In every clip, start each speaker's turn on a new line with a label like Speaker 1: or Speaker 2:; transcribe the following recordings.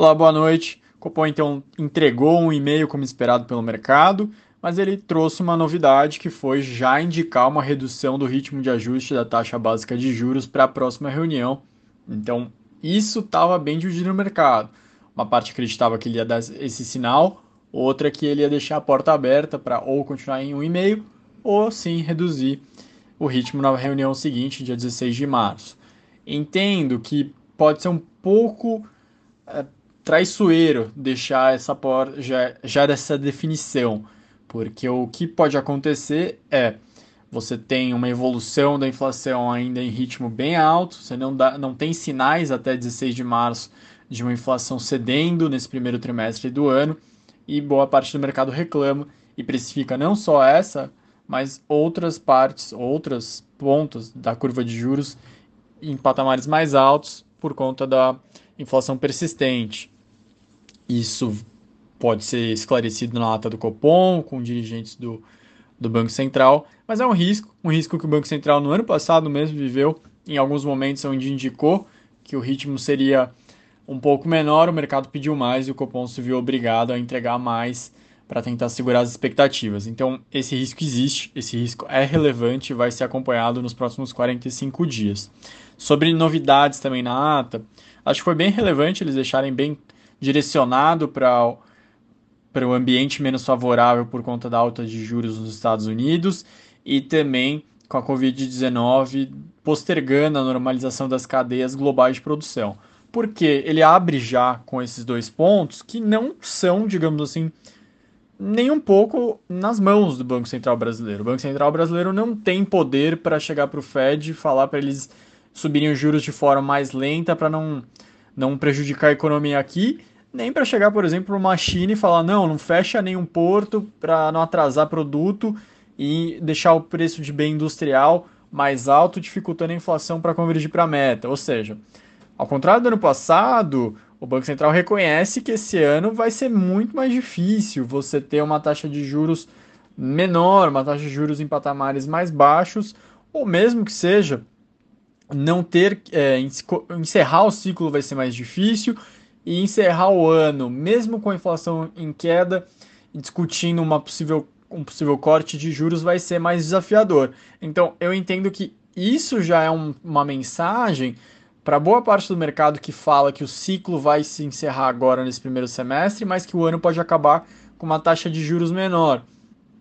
Speaker 1: Olá, boa noite. Copom então entregou um e-mail como esperado pelo mercado, mas ele trouxe uma novidade que foi já indicar uma redução do ritmo de ajuste da taxa básica de juros para a próxima reunião. Então, isso estava bem dividido no mercado. Uma parte acreditava que ele ia dar esse sinal, outra que ele ia deixar a porta aberta para ou continuar em um e-mail ou sim reduzir o ritmo na reunião seguinte, dia 16 de março. Entendo que pode ser um pouco é, traiçoeiro deixar essa porta já, já dessa definição, porque o que pode acontecer é você tem uma evolução da inflação ainda em ritmo bem alto, você não, dá, não tem sinais até 16 de março de uma inflação cedendo nesse primeiro trimestre do ano, e boa parte do mercado reclama e precifica não só essa, mas outras partes, outros pontos da curva de juros em patamares mais altos por conta da inflação persistente. Isso pode ser esclarecido na ata do Copom, com dirigentes do, do Banco Central, mas é um risco, um risco que o Banco Central no ano passado mesmo viveu, em alguns momentos onde indicou que o ritmo seria um pouco menor, o mercado pediu mais e o Copom se viu obrigado a entregar mais para tentar segurar as expectativas. Então, esse risco existe, esse risco é relevante e vai ser acompanhado nos próximos 45 dias. Sobre novidades também na ata, acho que foi bem relevante eles deixarem bem direcionado para para o ambiente menos favorável por conta da alta de juros nos Estados Unidos e também com a Covid-19 postergando a normalização das cadeias globais de produção. Porque ele abre já com esses dois pontos que não são, digamos assim, nem um pouco nas mãos do Banco Central Brasileiro. O Banco Central Brasileiro não tem poder para chegar para o Fed e falar para eles subirem os juros de forma mais lenta para não não prejudicar a economia aqui, nem para chegar, por exemplo, uma China e falar: não, não fecha nenhum porto para não atrasar produto e deixar o preço de bem industrial mais alto, dificultando a inflação para convergir para a meta. Ou seja, ao contrário do ano passado, o Banco Central reconhece que esse ano vai ser muito mais difícil você ter uma taxa de juros menor, uma taxa de juros em patamares mais baixos, ou mesmo que seja não ter é, encerrar o ciclo vai ser mais difícil e encerrar o ano, mesmo com a inflação em queda, discutindo uma possível, um possível corte de juros vai ser mais desafiador. Então, eu entendo que isso já é um, uma mensagem para boa parte do mercado que fala que o ciclo vai se encerrar agora nesse primeiro semestre, mas que o ano pode acabar com uma taxa de juros menor.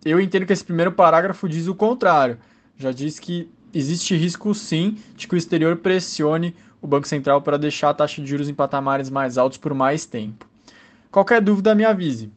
Speaker 1: Eu entendo que esse primeiro parágrafo diz o contrário. Já diz que existe risco sim de que o exterior pressione o Banco Central para deixar a taxa de juros em patamares mais altos por mais tempo. Qualquer dúvida, me avise.